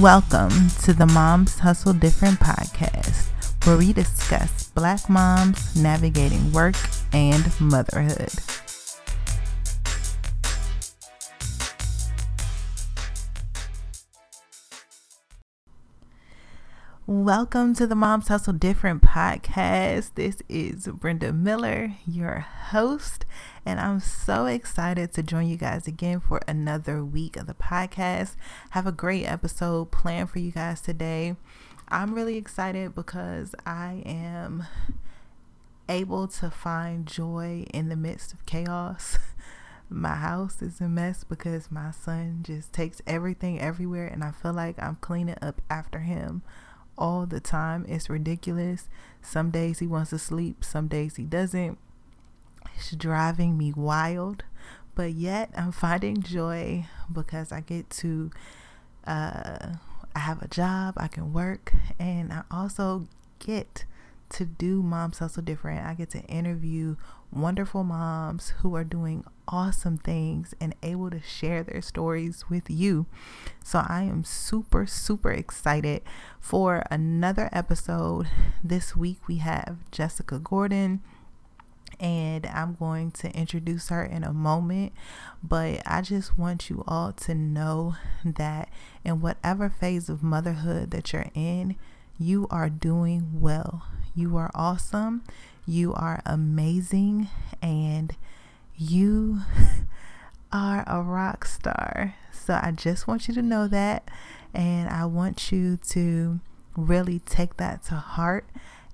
Welcome to the Moms Hustle Different podcast, where we discuss Black moms navigating work and motherhood. Welcome to the Moms Hustle Different podcast. This is Brenda Miller, your host, and I'm so excited to join you guys again for another week of the podcast. Have a great episode planned for you guys today. I'm really excited because I am able to find joy in the midst of chaos. my house is a mess because my son just takes everything everywhere, and I feel like I'm cleaning up after him all the time. It's ridiculous. Some days he wants to sleep, some days he doesn't. It's driving me wild, but yet I'm finding joy because I get to, uh, I have a job, I can work, and I also get to do Moms Hustle Different. I get to interview wonderful moms who are doing awesome things and able to share their stories with you. So I am super, super excited for another episode. This week we have Jessica Gordon and I'm going to introduce her in a moment. But I just want you all to know that in whatever phase of motherhood that you're in, you are doing well. You are awesome. You are amazing. And you are a rock star. So I just want you to know that. And I want you to really take that to heart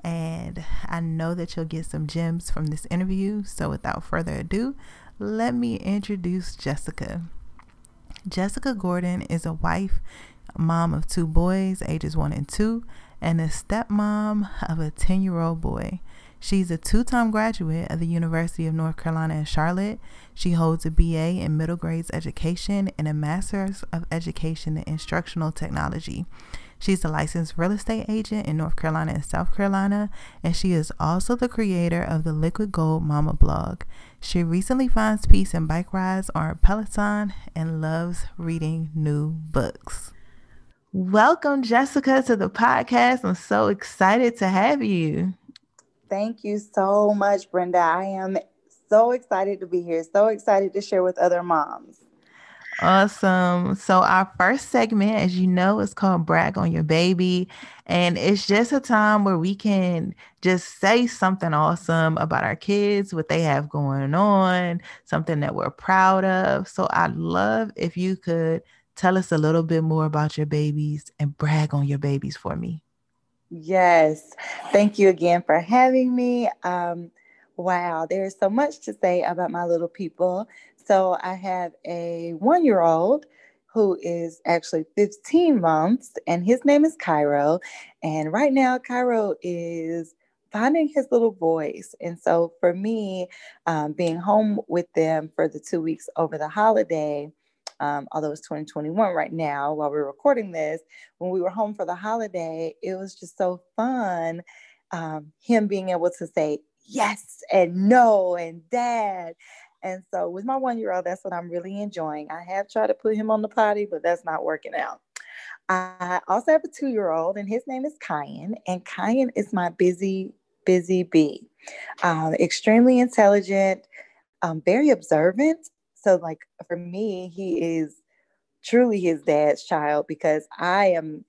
and I know that you'll get some gems from this interview. So, without further ado, let me introduce Jessica. Jessica Gordon is a wife, mom of two boys, ages one and two, and a stepmom of a 10 year old boy. She's a two time graduate of the University of North Carolina in Charlotte. She holds a BA in middle grades education and a Master's of Education in Instructional Technology. She's a licensed real estate agent in North Carolina and South Carolina, and she is also the creator of the Liquid Gold Mama blog. She recently finds peace in bike rides on her Peloton and loves reading new books. Welcome, Jessica, to the podcast. I'm so excited to have you. Thank you so much, Brenda. I am so excited to be here, so excited to share with other moms. Awesome. So, our first segment, as you know, is called Brag on Your Baby. And it's just a time where we can just say something awesome about our kids, what they have going on, something that we're proud of. So, I'd love if you could tell us a little bit more about your babies and brag on your babies for me. Yes. Thank you again for having me. Um, wow, there's so much to say about my little people. So I have a one year old who is actually 15 months, and his name is Cairo. And right now, Cairo is finding his little voice. And so for me, um, being home with them for the two weeks over the holiday, um, although it's 2021 right now while we're recording this, when we were home for the holiday, it was just so fun. Um, him being able to say yes and no and dad and so with my one year old, that's what I'm really enjoying. I have tried to put him on the potty, but that's not working out. I also have a two year old, and his name is Kyan. And Kyan is my busy, busy bee. Um, extremely intelligent, um, very observant. So, like for me, he is truly his dad's child because I am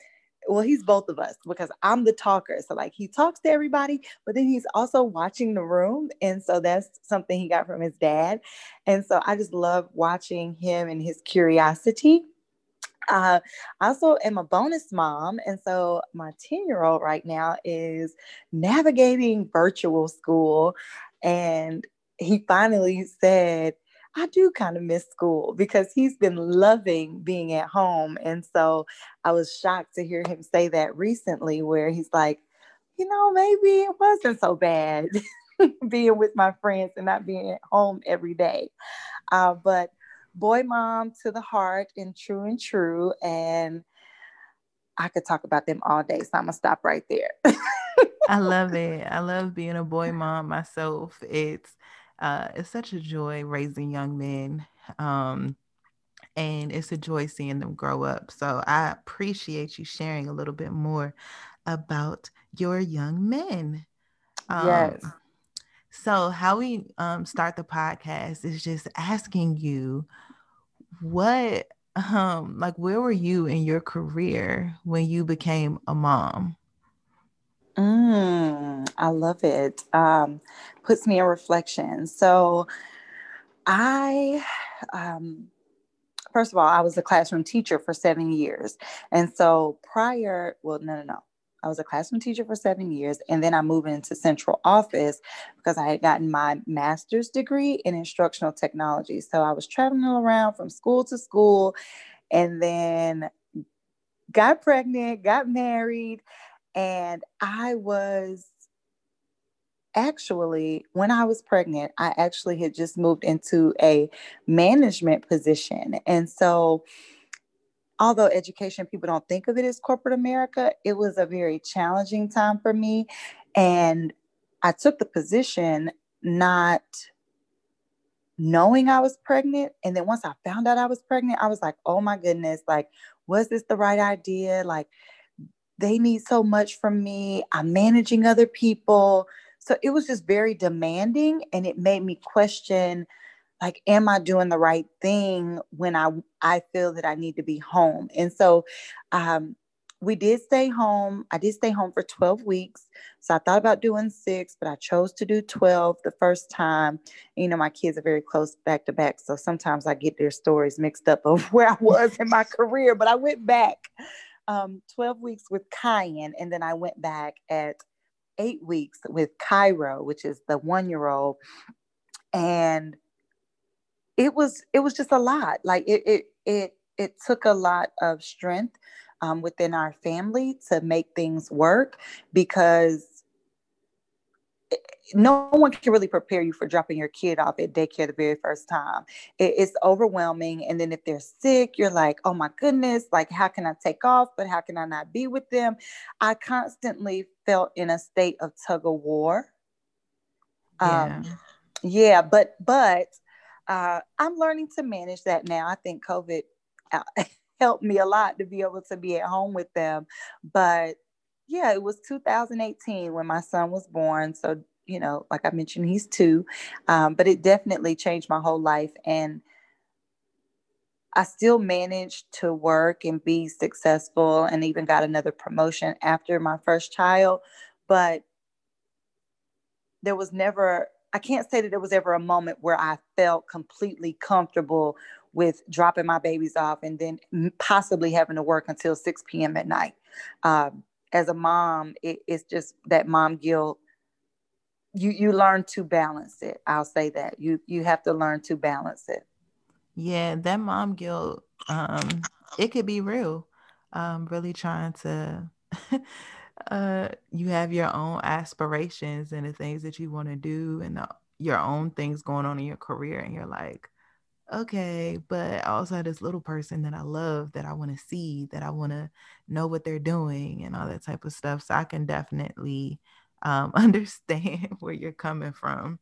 well, he's both of us because I'm the talker. So like he talks to everybody, but then he's also watching the room. And so that's something he got from his dad. And so I just love watching him and his curiosity. Uh, I also am a bonus mom. And so my 10 year old right now is navigating virtual school. And he finally said, I do kind of miss school because he's been loving being at home. And so I was shocked to hear him say that recently, where he's like, you know, maybe it wasn't so bad being with my friends and not being at home every day. Uh, but boy, mom to the heart and true and true. And I could talk about them all day. So I'm going to stop right there. I love it. I love being a boy mom myself. It's uh, it's such a joy raising young men. Um, and it's a joy seeing them grow up. So I appreciate you sharing a little bit more about your young men. Um, yes. So how we um, start the podcast is just asking you what um like where were you in your career when you became a mom? Mm, I love it. Um, puts me in reflection. So I um first of all, I was a classroom teacher for seven years. And so prior, well, no, no, no. I was a classroom teacher for seven years, and then I moved into central office because I had gotten my master's degree in instructional technology. So I was traveling around from school to school, and then got pregnant, got married, and I was actually, when I was pregnant, I actually had just moved into a management position. And so, although education people don't think of it as corporate America, it was a very challenging time for me. And I took the position not knowing I was pregnant. And then once I found out I was pregnant, I was like, oh my goodness, like, was this the right idea? Like, they need so much from me. I'm managing other people. So it was just very demanding and it made me question like am I doing the right thing when I I feel that I need to be home. And so um we did stay home. I did stay home for 12 weeks. So I thought about doing six, but I chose to do 12 the first time. You know, my kids are very close back to back. So sometimes I get their stories mixed up of where I was in my career, but I went back um, 12 weeks with Kyan, and then I went back at eight weeks with Cairo, which is the one year old. And it was it was just a lot. Like it it it it took a lot of strength um, within our family to make things work because no one can really prepare you for dropping your kid off at daycare the very first time. It's overwhelming. And then if they're sick, you're like, oh my goodness, like, how can I take off? But how can I not be with them? I constantly felt in a state of tug of war. Yeah. Um, yeah, but, but, uh, I'm learning to manage that now. I think COVID uh, helped me a lot to be able to be at home with them. But yeah, it was 2018 when my son was born. So you know, like I mentioned, he's two, um, but it definitely changed my whole life. And I still managed to work and be successful and even got another promotion after my first child. But there was never, I can't say that there was ever a moment where I felt completely comfortable with dropping my babies off and then possibly having to work until 6 p.m. at night. Um, as a mom, it, it's just that mom guilt. You you learn to balance it. I'll say that. You you have to learn to balance it. Yeah that mom guilt um it could be real. Um really trying to uh you have your own aspirations and the things that you want to do and the, your own things going on in your career and you're like okay but I also have this little person that i love that i want to see that i want to know what they're doing and all that type of stuff so i can definitely um, understand where you're coming from.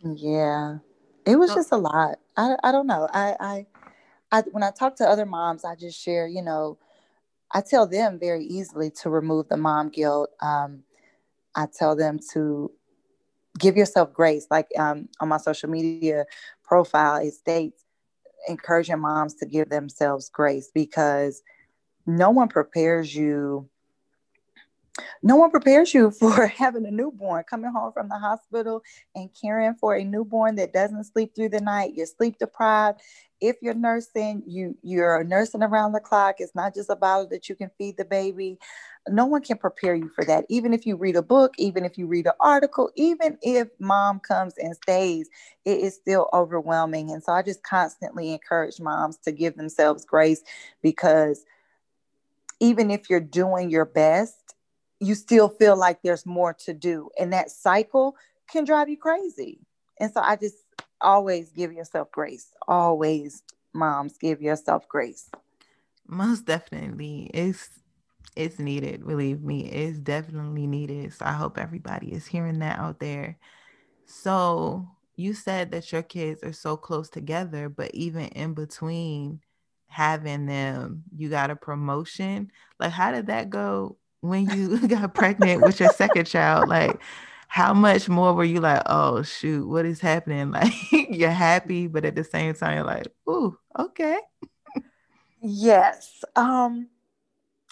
Yeah, it was so, just a lot. I, I don't know. I, I, I, when I talk to other moms, I just share, you know, I tell them very easily to remove the mom guilt. Um, I tell them to give yourself grace. Like um, on my social media profile, it states encouraging moms to give themselves grace because no one prepares you no one prepares you for having a newborn, coming home from the hospital and caring for a newborn that doesn't sleep through the night. You're sleep deprived. If you're nursing, you you're nursing around the clock. It's not just about that you can feed the baby. No one can prepare you for that. Even if you read a book, even if you read an article, even if mom comes and stays, it is still overwhelming. And so I just constantly encourage moms to give themselves grace because even if you're doing your best, you still feel like there's more to do. And that cycle can drive you crazy. And so I just always give yourself grace. Always, moms, give yourself grace. Most definitely. It's it's needed, believe me. It's definitely needed. So I hope everybody is hearing that out there. So you said that your kids are so close together, but even in between having them, you got a promotion. Like, how did that go when you got pregnant with your second child? Like, how much more were you like, oh shoot, what is happening? Like you're happy, but at the same time, you're like, ooh, okay. yes. Um,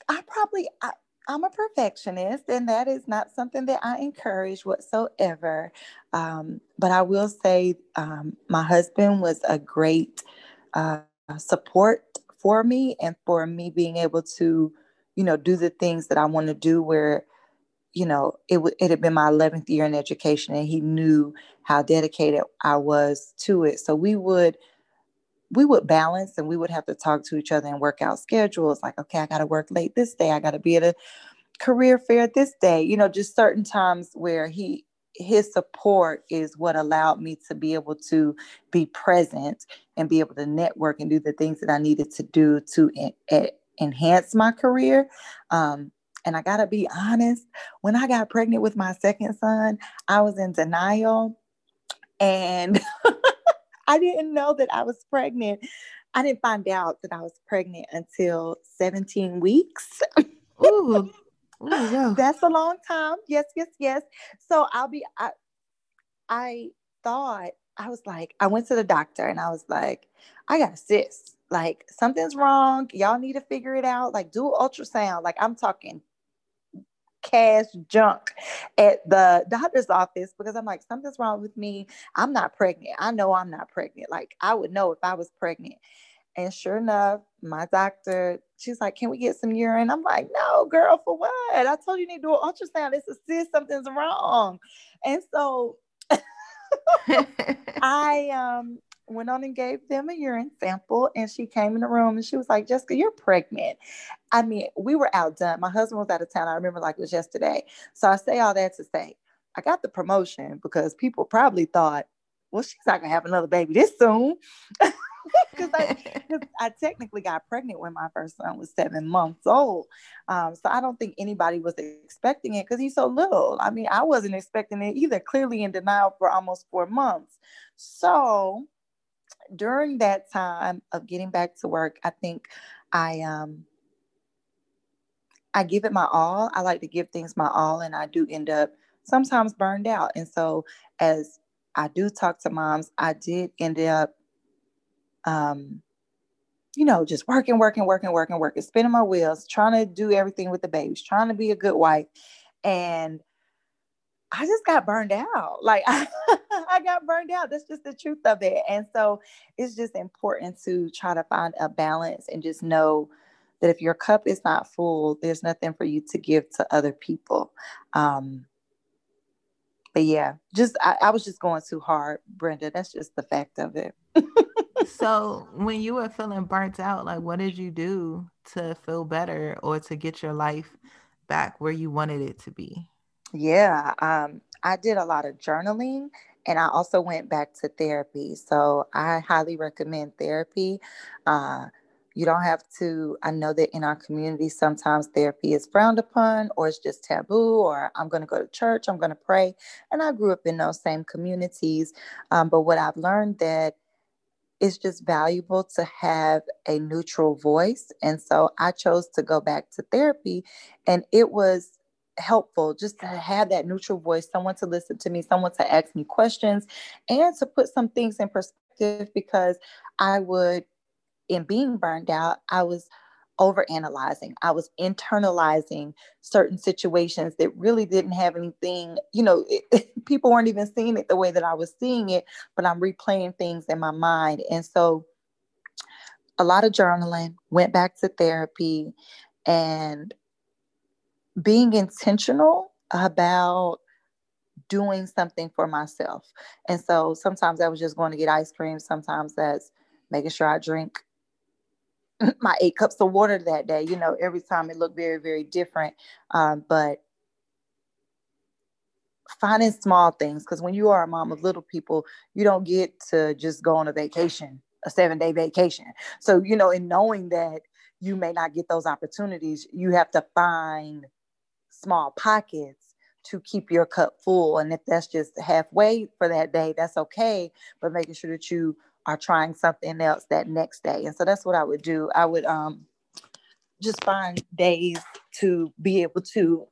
I probably I, I'm a perfectionist, and that is not something that I encourage whatsoever. Um, but I will say, um, my husband was a great uh, support for me and for me being able to, you know, do the things that I want to do where you know, it, w- it had been my 11th year in education and he knew how dedicated I was to it. So we would, we would balance and we would have to talk to each other and work out schedules like, okay, I got to work late this day. I got to be at a career fair this day, you know, just certain times where he, his support is what allowed me to be able to be present and be able to network and do the things that I needed to do to en- enhance my career. Um, and I got to be honest, when I got pregnant with my second son, I was in denial and I didn't know that I was pregnant. I didn't find out that I was pregnant until 17 weeks. Ooh. Ooh, That's a long time. Yes, yes, yes. So I'll be I I thought I was like, I went to the doctor and I was like, I got a cyst. Like something's wrong. Y'all need to figure it out. Like do ultrasound. Like I'm talking cash junk at the doctor's office because I'm like, something's wrong with me. I'm not pregnant. I know I'm not pregnant. Like, I would know if I was pregnant. And sure enough, my doctor, she's like, Can we get some urine? I'm like, No, girl, for what? I told you you need to do an ultrasound. It's a cyst, something's wrong. And so I um went on and gave them a urine sample and she came in the room and she was like jessica you're pregnant i mean we were outdone my husband was out of town i remember like it was yesterday so i say all that to say i got the promotion because people probably thought well she's not gonna have another baby this soon because I, I, technically got pregnant when my first son was seven months old. Um, so I don't think anybody was expecting it because he's so little. I mean, I wasn't expecting it either, clearly in denial for almost four months. So during that time of getting back to work, I think I um I give it my all. I like to give things my all and I do end up sometimes burned out. And so as I do talk to moms, I did end up um you know, just working, working, working, working, working, spinning my wheels, trying to do everything with the babies, trying to be a good wife. And I just got burned out. Like I, got burned out. That's just the truth of it. And so it's just important to try to find a balance and just know that if your cup is not full, there's nothing for you to give to other people. Um, but yeah, just I, I was just going too hard, Brenda. That's just the fact of it. so when you were feeling burnt out, like what did you do to feel better or to get your life back where you wanted it to be? Yeah, um, I did a lot of journaling and I also went back to therapy. So I highly recommend therapy. Uh, you don't have to, I know that in our community, sometimes therapy is frowned upon or it's just taboo, or I'm going to go to church, I'm going to pray. And I grew up in those same communities. Um, but what I've learned that it's just valuable to have a neutral voice. And so I chose to go back to therapy. And it was helpful just to have that neutral voice, someone to listen to me, someone to ask me questions, and to put some things in perspective because I would, in being burned out, I was over analyzing. I was internalizing certain situations that really didn't have anything, you know, it, people weren't even seeing it the way that I was seeing it, but I'm replaying things in my mind. And so a lot of journaling, went back to therapy, and being intentional about doing something for myself. And so sometimes I was just going to get ice cream. Sometimes that's making sure I drink my eight cups of water that day. You know, every time it looked very, very different. Um, but finding small things, because when you are a mom of little people, you don't get to just go on a vacation, a seven day vacation. So, you know, in knowing that you may not get those opportunities, you have to find small pockets to keep your cup full. And if that's just halfway for that day, that's okay. But making sure that you are trying something else that next day. And so that's what I would do. I would um just find days to be able to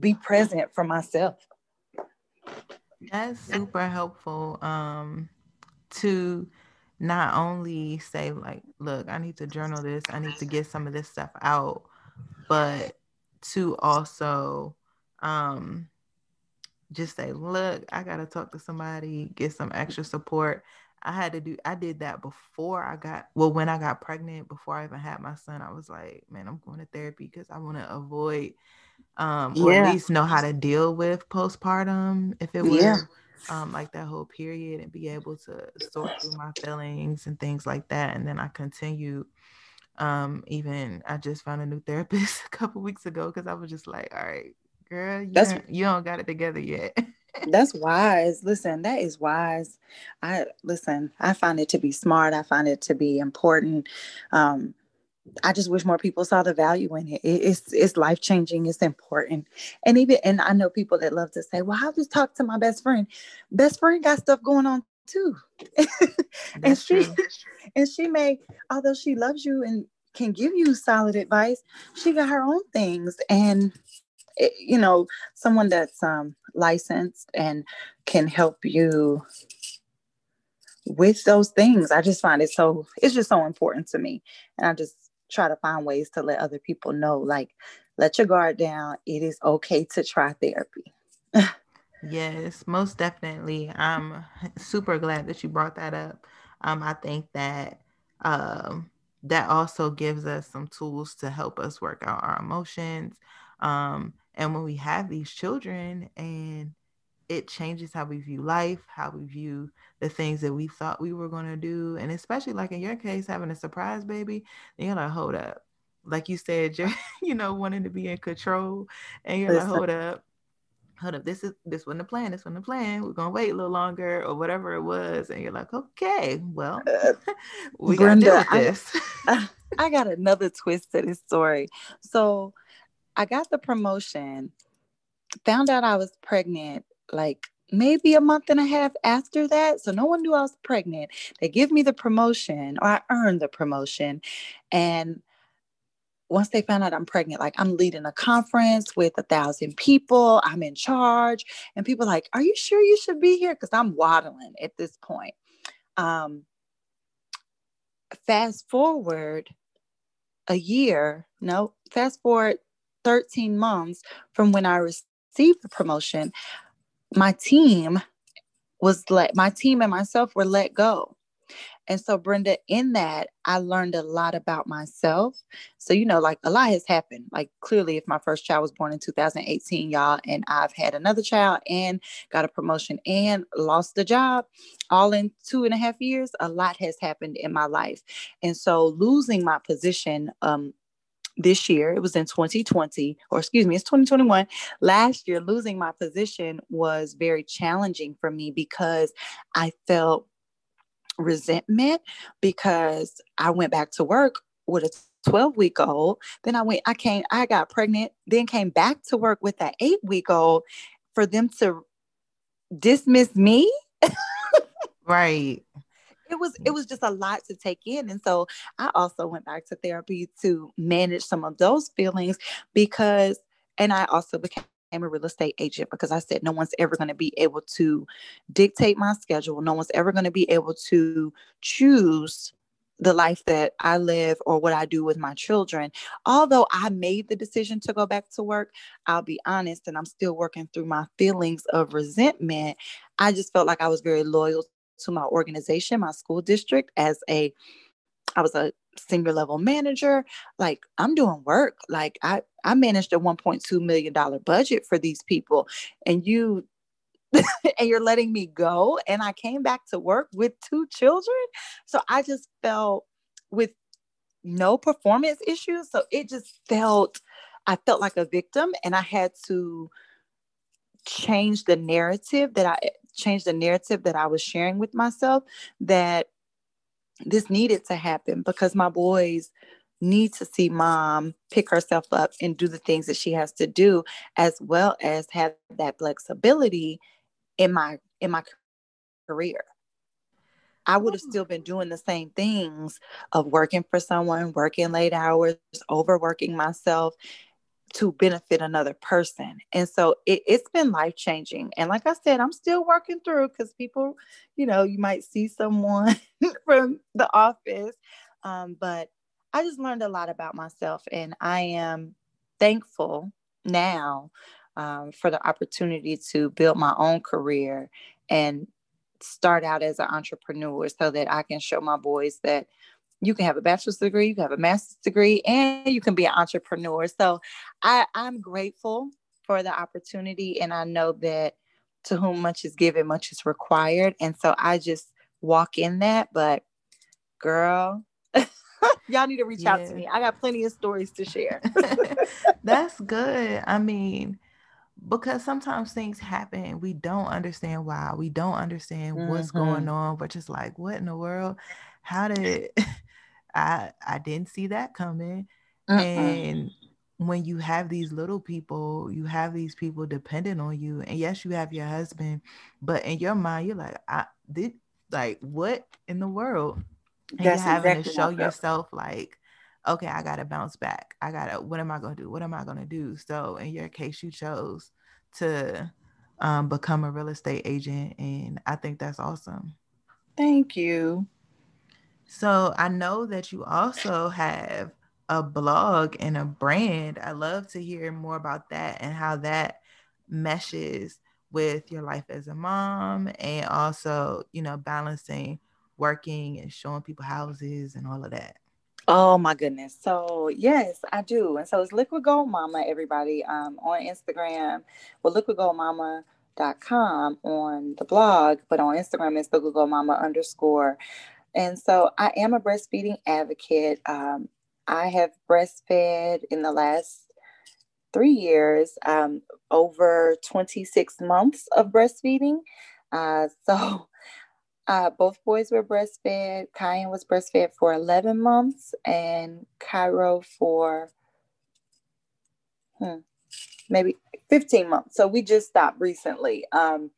be present for myself. That's super helpful. Um to not only say like, look, I need to journal this, I need to get some of this stuff out, but to also um just say, look, I gotta talk to somebody, get some extra support. I had to do I did that before I got well when I got pregnant, before I even had my son, I was like, man, I'm going to therapy because I want to avoid um or yeah. at least know how to deal with postpartum if it was yeah um, like that whole period and be able to sort through my feelings and things like that. And then I continue. Um, even I just found a new therapist a couple weeks ago because I was just like, all right, girl, you, that's, don't, you don't got it together yet. that's wise. Listen, that is wise. I listen, I find it to be smart. I find it to be important. Um, I just wish more people saw the value in it. It's it's life changing. It's important, and even and I know people that love to say, "Well, I'll just talk to my best friend." Best friend got stuff going on too, and she true. and she may, although she loves you and can give you solid advice, she got her own things, and it, you know, someone that's um, licensed and can help you with those things. I just find it so it's just so important to me, and I just try to find ways to let other people know like let your guard down it is okay to try therapy yes most definitely i'm super glad that you brought that up um, i think that um, that also gives us some tools to help us work out our emotions um, and when we have these children and it changes how we view life, how we view the things that we thought we were going to do. And especially like in your case, having a surprise baby, you're like, hold up. Like you said, you're, you know, wanting to be in control. And you're Listen. like, hold up. Hold up, this is this wasn't the plan. This wasn't the plan. We're gonna wait a little longer, or whatever it was, and you're like, okay, well, uh, we Brenda, gotta deal with this. I, I got another twist to this story. So, I got the promotion, found out I was pregnant like maybe a month and a half after that. So no one knew I was pregnant. They give me the promotion, or I earned the promotion. And once they found out I'm pregnant, like I'm leading a conference with a thousand people, I'm in charge, and people like, "Are you sure you should be here?" Because I'm waddling at this point. Um, fast forward a year, no, fast forward 13 months from when I received the promotion, my team was let my team and myself were let go. And so, Brenda, in that, I learned a lot about myself. So, you know, like a lot has happened. Like, clearly, if my first child was born in 2018, y'all, and I've had another child and got a promotion and lost the job all in two and a half years, a lot has happened in my life. And so, losing my position um, this year. It was in 2020, or excuse me, it's 2021. Last year, losing my position was very challenging for me because I felt resentment because I went back to work with a 12 week old. Then I went, I came, I got pregnant, then came back to work with that eight week old for them to dismiss me. right it was it was just a lot to take in and so i also went back to therapy to manage some of those feelings because and i also became a real estate agent because I said no one's ever going to be able to dictate my schedule. No one's ever going to be able to choose the life that I live or what I do with my children. Although I made the decision to go back to work, I'll be honest, and I'm still working through my feelings of resentment. I just felt like I was very loyal to my organization, my school district as a I was a senior level manager. Like I'm doing work. Like I I managed a 1.2 million dollar budget for these people and you and you're letting me go and I came back to work with two children. So I just felt with no performance issues. So it just felt I felt like a victim and I had to change the narrative that I change the narrative that I was sharing with myself that this needed to happen because my boys need to see mom pick herself up and do the things that she has to do as well as have that flexibility in my in my career. I would have still been doing the same things of working for someone, working late hours, overworking myself to benefit another person. And so it, has been life changing. And like I said, I'm still working through because people, you know, you might see someone from the office. Um, but I just learned a lot about myself, and I am thankful now um, for the opportunity to build my own career and start out as an entrepreneur so that I can show my boys that you can have a bachelor's degree, you can have a master's degree, and you can be an entrepreneur. So I, I'm grateful for the opportunity, and I know that to whom much is given, much is required. And so I just walk in that. But girl, y'all need to reach yeah. out to me. I got plenty of stories to share. That's good. I mean, because sometimes things happen we don't understand why we don't understand mm-hmm. what's going on but just like what in the world how did i i didn't see that coming uh-uh. and when you have these little people you have these people dependent on you and yes you have your husband but in your mind you're like i did like what in the world and That's you're having exactly to show yourself like okay, I gotta bounce back. I gotta, what am I gonna do? What am I gonna do? So in your case, you chose to um, become a real estate agent, and I think that's awesome. Thank you. So I know that you also have a blog and a brand. I love to hear more about that and how that meshes with your life as a mom and also, you know, balancing working and showing people houses and all of that. Oh my goodness. So yes, I do. And so it's Liquid Gold Mama, everybody, um, on Instagram. Well, liquidgoldmama.com on the blog, but on Instagram it's liquid gold mama underscore. And so I am a breastfeeding advocate. Um, I have breastfed in the last three years, um, over 26 months of breastfeeding. Uh, so uh, both boys were breastfed. Kyan was breastfed for 11 months and Cairo for hmm, maybe 15 months. So we just stopped recently. Um,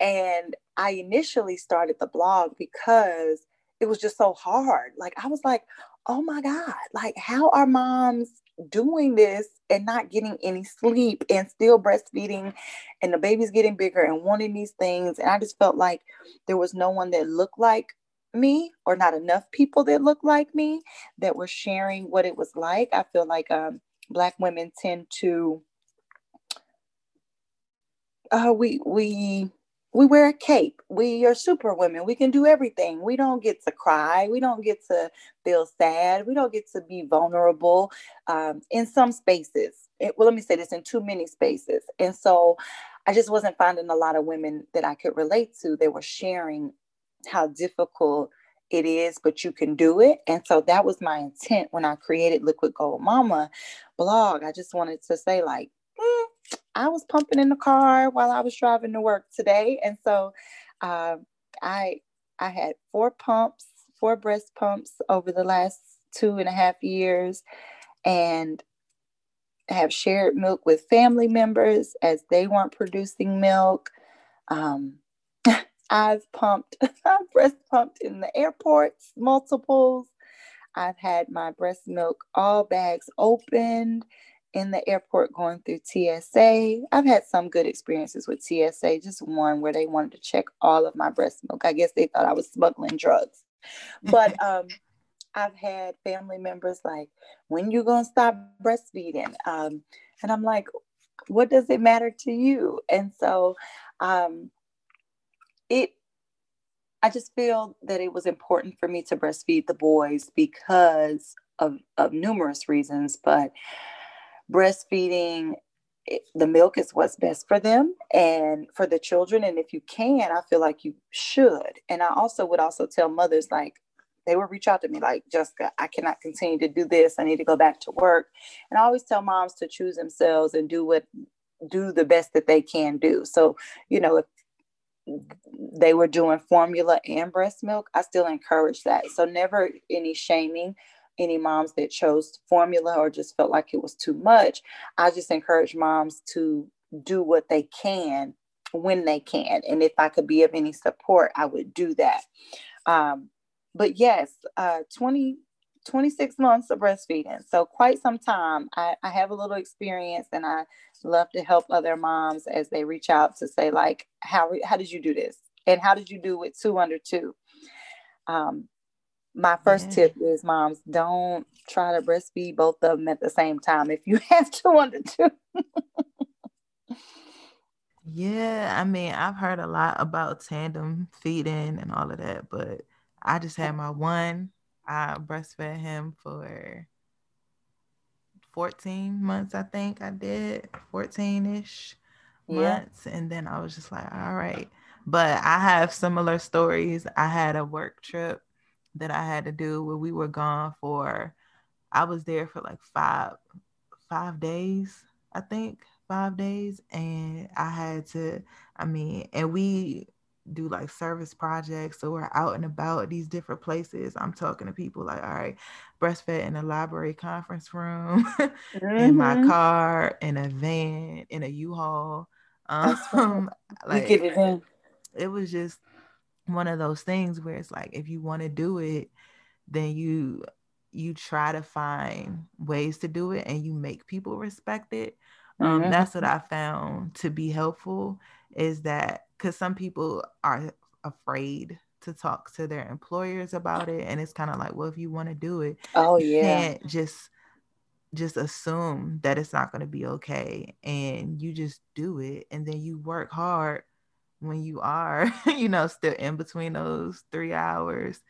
and I initially started the blog because it was just so hard. Like, I was like, oh my God, like, how are moms doing this and not getting any sleep and still breastfeeding and the baby's getting bigger and wanting these things and i just felt like there was no one that looked like me or not enough people that looked like me that were sharing what it was like i feel like um, black women tend to uh, we we we wear a cape. We are super women. We can do everything. We don't get to cry. We don't get to feel sad. We don't get to be vulnerable um, in some spaces. It, well, let me say this in too many spaces. And so I just wasn't finding a lot of women that I could relate to. They were sharing how difficult it is, but you can do it. And so that was my intent when I created Liquid Gold Mama blog. I just wanted to say, like, I was pumping in the car while I was driving to work today, and so uh, I I had four pumps, four breast pumps over the last two and a half years, and have shared milk with family members as they weren't producing milk. Um, I've pumped, I've breast pumped in the airports, multiples. I've had my breast milk, all bags opened in the airport going through TSA. I've had some good experiences with TSA, just one where they wanted to check all of my breast milk. I guess they thought I was smuggling drugs. But um, I've had family members like, when you gonna stop breastfeeding? Um, and I'm like, what does it matter to you? And so um, it I just feel that it was important for me to breastfeed the boys because of, of numerous reasons, but breastfeeding the milk is what's best for them and for the children. And if you can i feel like you should. And i also would also tell mothers like they would reach out to me like jessica i cannot continue to do this. I need to go back to work. And i always tell moms to choose themselves and do what do the best that they can do. So you know if they were doing formula and breast milk i still encourage that. So never any shaming any moms that chose formula or just felt like it was too much, I just encourage moms to do what they can when they can. And if I could be of any support, I would do that. Um, but yes, uh, 20, 26 months of breastfeeding. So quite some time. I, I have a little experience and I love to help other moms as they reach out to say like, how, how did you do this? And how did you do it two under two? Um, my first yeah. tip is moms don't try to breastfeed both of them at the same time if you have two under two. yeah, I mean, I've heard a lot about tandem feeding and all of that, but I just had my one. I breastfed him for 14 months, I think I did, 14 ish yeah. months. And then I was just like, all right. But I have similar stories. I had a work trip that I had to do where we were gone for, I was there for like five, five days, I think, five days. And I had to, I mean, and we do like service projects. So we're out and about these different places. I'm talking to people like, all right, breastfed in a library conference room, mm-hmm. in my mm-hmm. car, in a van, in a U-Haul. Um, like, you get it. It was just one of those things where it's like if you want to do it, then you you try to find ways to do it and you make people respect it. Um, mm-hmm. That's what I found to be helpful is that because some people are afraid to talk to their employers about it and it's kind of like well if you want to do it oh yeah can't just just assume that it's not going to be okay and you just do it and then you work hard when you are you know still in between those three hours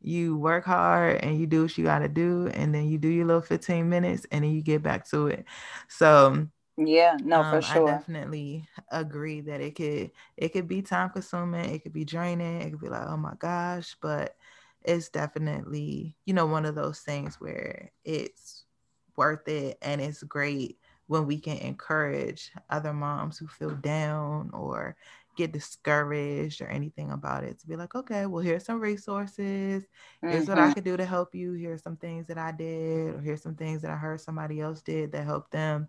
you work hard and you do what you got to do and then you do your little 15 minutes and then you get back to it so yeah, no, um, for sure. I definitely agree that it could it could be time consuming, it could be draining, it could be like, oh my gosh, but it's definitely, you know, one of those things where it's worth it and it's great when we can encourage other moms who feel down or get discouraged or anything about it to be like, okay, well, here's some resources. Here's mm-hmm. what I mm-hmm. could do to help you. Here's some things that I did, or here's some things that I heard somebody else did that helped them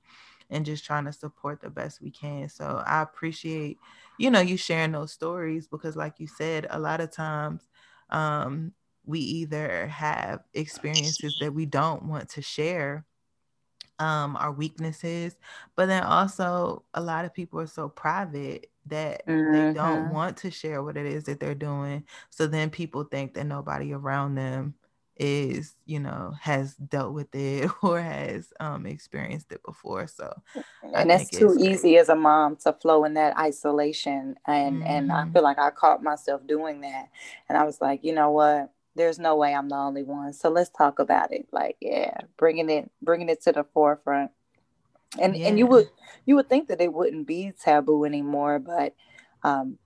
and just trying to support the best we can. So I appreciate, you know, you sharing those stories because, like you said, a lot of times um, we either have experiences that we don't want to share um our weaknesses but then also a lot of people are so private that mm-hmm. they don't mm-hmm. want to share what it is that they're doing so then people think that nobody around them is you know has dealt with it or has um experienced it before so and that's too easy as a mom to flow in that isolation and mm-hmm. and i mm-hmm. feel like i caught myself doing that and i was like you know what there's no way i'm the only one so let's talk about it like yeah bringing it bringing it to the forefront and yeah. and you would you would think that it wouldn't be taboo anymore but um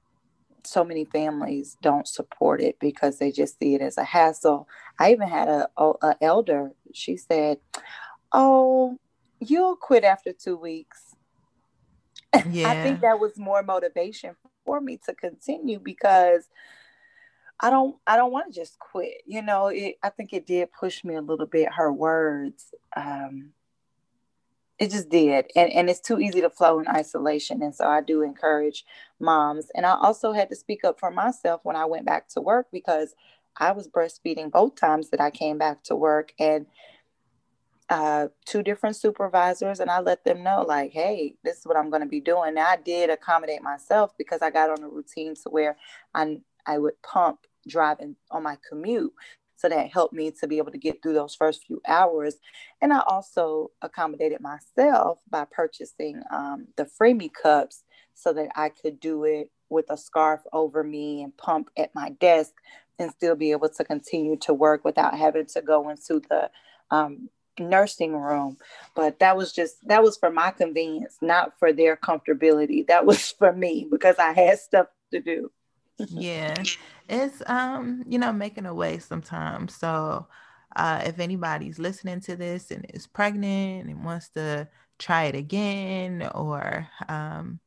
so many families don't support it because they just see it as a hassle. I even had a, a elder. She said, "Oh, you'll quit after two weeks." Yeah. I think that was more motivation for me to continue because I don't I don't want to just quit. You know, it, I think it did push me a little bit. Her words. Um, it just did and, and it's too easy to flow in isolation and so i do encourage moms and i also had to speak up for myself when i went back to work because i was breastfeeding both times that i came back to work and uh, two different supervisors and i let them know like hey this is what i'm going to be doing. Now i did accommodate myself because i got on a routine to where i i would pump driving on my commute so that helped me to be able to get through those first few hours. And I also accommodated myself by purchasing um, the Freemie cups so that I could do it with a scarf over me and pump at my desk and still be able to continue to work without having to go into the um, nursing room. But that was just that was for my convenience not for their comfortability. That was for me because i had stuff to do yeah it's um you know making a way sometimes so uh if anybody's listening to this and is pregnant and wants to try it again or um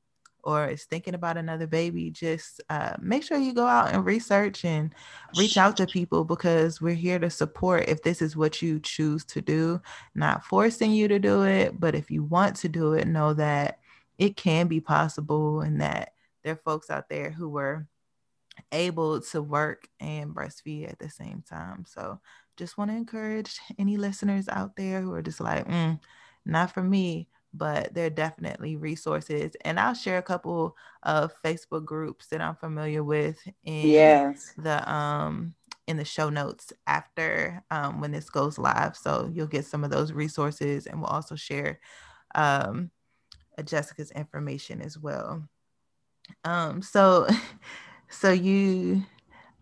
or is thinking about another baby, just uh, make sure you go out and research and reach out to people because we're here to support if this is what you choose to do, not forcing you to do it. But if you want to do it, know that it can be possible and that there are folks out there who were able to work and breastfeed at the same time. So just want to encourage any listeners out there who are just like, mm, not for me but there are definitely resources. And I'll share a couple of Facebook groups that I'm familiar with in yes. the um in the show notes after um, when this goes live. So you'll get some of those resources, and we'll also share um, Jessica's information as well. Um, so so you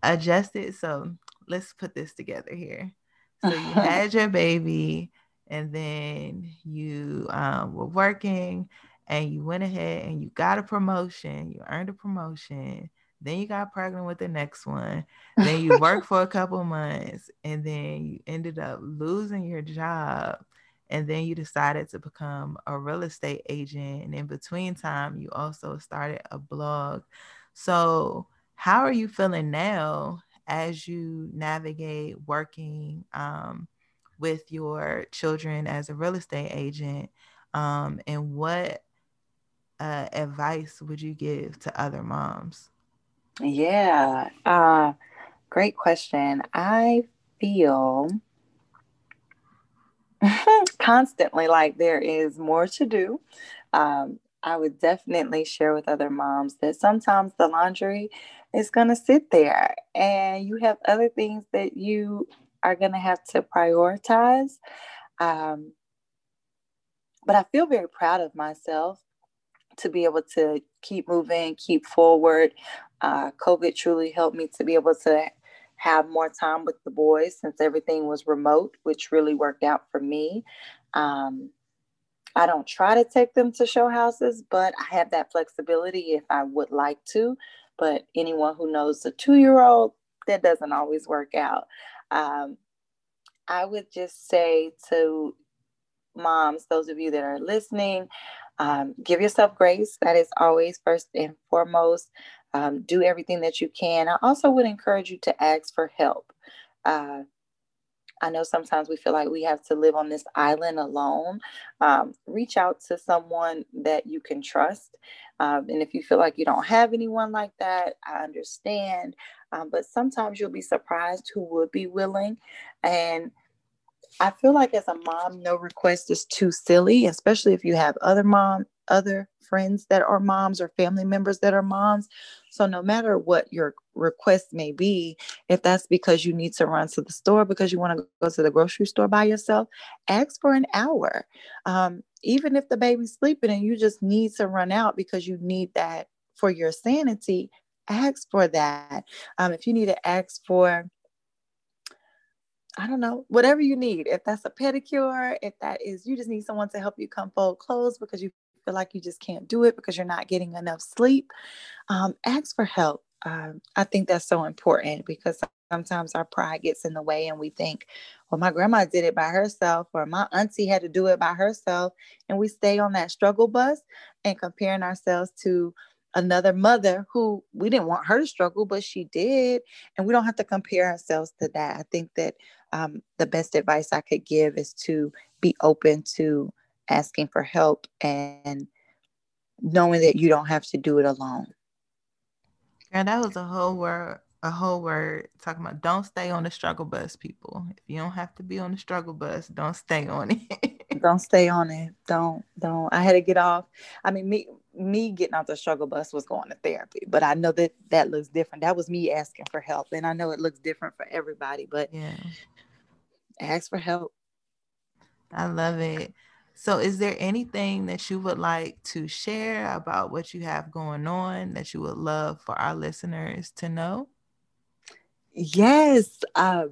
adjusted. So let's put this together here. So you had your baby and then you um, were working and you went ahead and you got a promotion, you earned a promotion, then you got pregnant with the next one, then you worked for a couple months, and then you ended up losing your job. And then you decided to become a real estate agent. And in between time, you also started a blog. So, how are you feeling now as you navigate working um, with your children as a real estate agent? Um, and what uh, advice would you give to other moms? Yeah uh, great question. I feel constantly like there is more to do. Um, i would definitely share with other moms that sometimes the laundry is going to sit there and you have other things that you are going to have to prioritize. Um, but I feel very proud of myself to be able to keep moving, keep forward. Uh, COVID truly helped me to be able to have more time with the boys since everything was remote, which really worked out for me. Um, I don't try to take them to show houses, but I have that flexibility if I would like to. But anyone who knows a two year old, that doesn't always work out. Um, I would just say to moms, those of you that are listening, um, give yourself grace. That is always first and foremost. Um, do everything that you can. I also would encourage you to ask for help. Uh, I know sometimes we feel like we have to live on this island alone. Um, reach out to someone that you can trust. Um, and if you feel like you don't have anyone like that, I understand. Um, but sometimes you'll be surprised who would be willing. And I feel like as a mom, no request is too silly, especially if you have other mom, other friends that are moms or family members that are moms. So no matter what your request may be, if that's because you need to run to the store because you want to go to the grocery store by yourself, ask for an hour. Um, even if the baby's sleeping and you just need to run out because you need that for your sanity, ask for that. Um, if you need to ask for, I don't know, whatever you need, if that's a pedicure, if that is, you just need someone to help you come fold clothes because you feel like you just can't do it because you're not getting enough sleep, um, ask for help. Um, I think that's so important because sometimes our pride gets in the way and we think, well, my grandma did it by herself or my auntie had to do it by herself. And we stay on that struggle bus and comparing ourselves to another mother who we didn't want her to struggle, but she did. And we don't have to compare ourselves to that. I think that um, the best advice I could give is to be open to asking for help and knowing that you don't have to do it alone. And that was a whole word, a whole word talking about don't stay on the struggle bus, people. If you don't have to be on the struggle bus, don't stay on it. don't stay on it. Don't, don't. I had to get off. I mean, me, me getting off the struggle bus was going to therapy, but I know that that looks different. That was me asking for help, and I know it looks different for everybody. But yeah, ask for help. I love it. So, is there anything that you would like to share about what you have going on that you would love for our listeners to know? Yes, uh,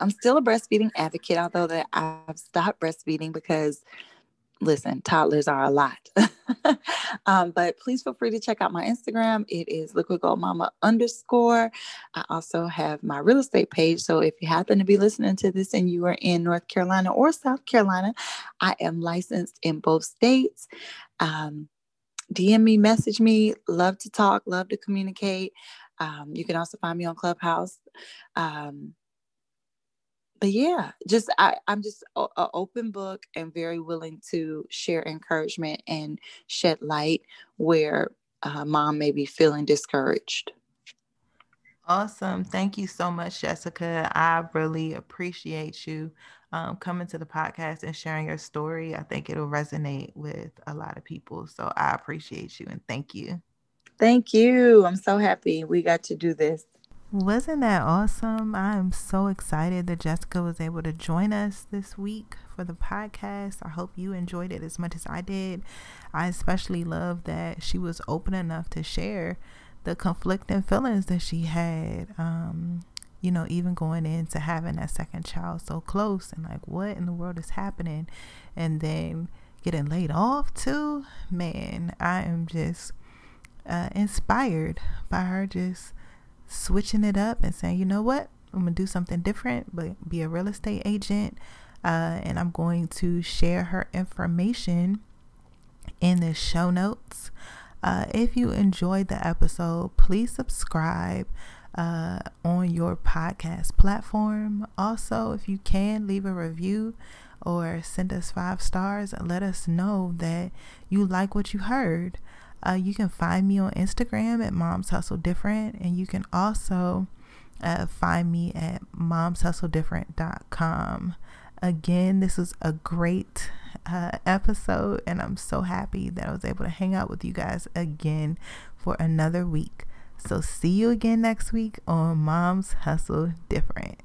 I'm still a breastfeeding advocate, although that I've stopped breastfeeding because listen, toddlers are a lot. um, but please feel free to check out my Instagram. It is liquid gold mama underscore. I also have my real estate page. So if you happen to be listening to this and you are in North Carolina or South Carolina, I am licensed in both states. Um, DM me, message me. Love to talk, love to communicate. Um, you can also find me on Clubhouse. Um, but yeah, just I, I'm just an open book and very willing to share encouragement and shed light where uh, mom may be feeling discouraged. Awesome. Thank you so much, Jessica. I really appreciate you um, coming to the podcast and sharing your story. I think it'll resonate with a lot of people. So I appreciate you and thank you. Thank you. I'm so happy we got to do this. Wasn't that awesome? I am so excited that Jessica was able to join us this week for the podcast. I hope you enjoyed it as much as I did. I especially love that she was open enough to share the conflicting feelings that she had. Um, you know, even going into having that second child so close and like, what in the world is happening? And then getting laid off too. Man, I am just uh, inspired by her just switching it up and saying, you know what, I'm gonna do something different, but be a real estate agent. Uh, and I'm going to share her information in the show notes. Uh, if you enjoyed the episode, please subscribe uh, on your podcast platform. Also, if you can, leave a review or send us five stars let us know that you like what you heard. Uh, you can find me on Instagram at Moms Hustle Different, and you can also uh, find me at momshustledifferent.com. Again, this was a great uh, episode, and I'm so happy that I was able to hang out with you guys again for another week. So, see you again next week on Moms Hustle Different.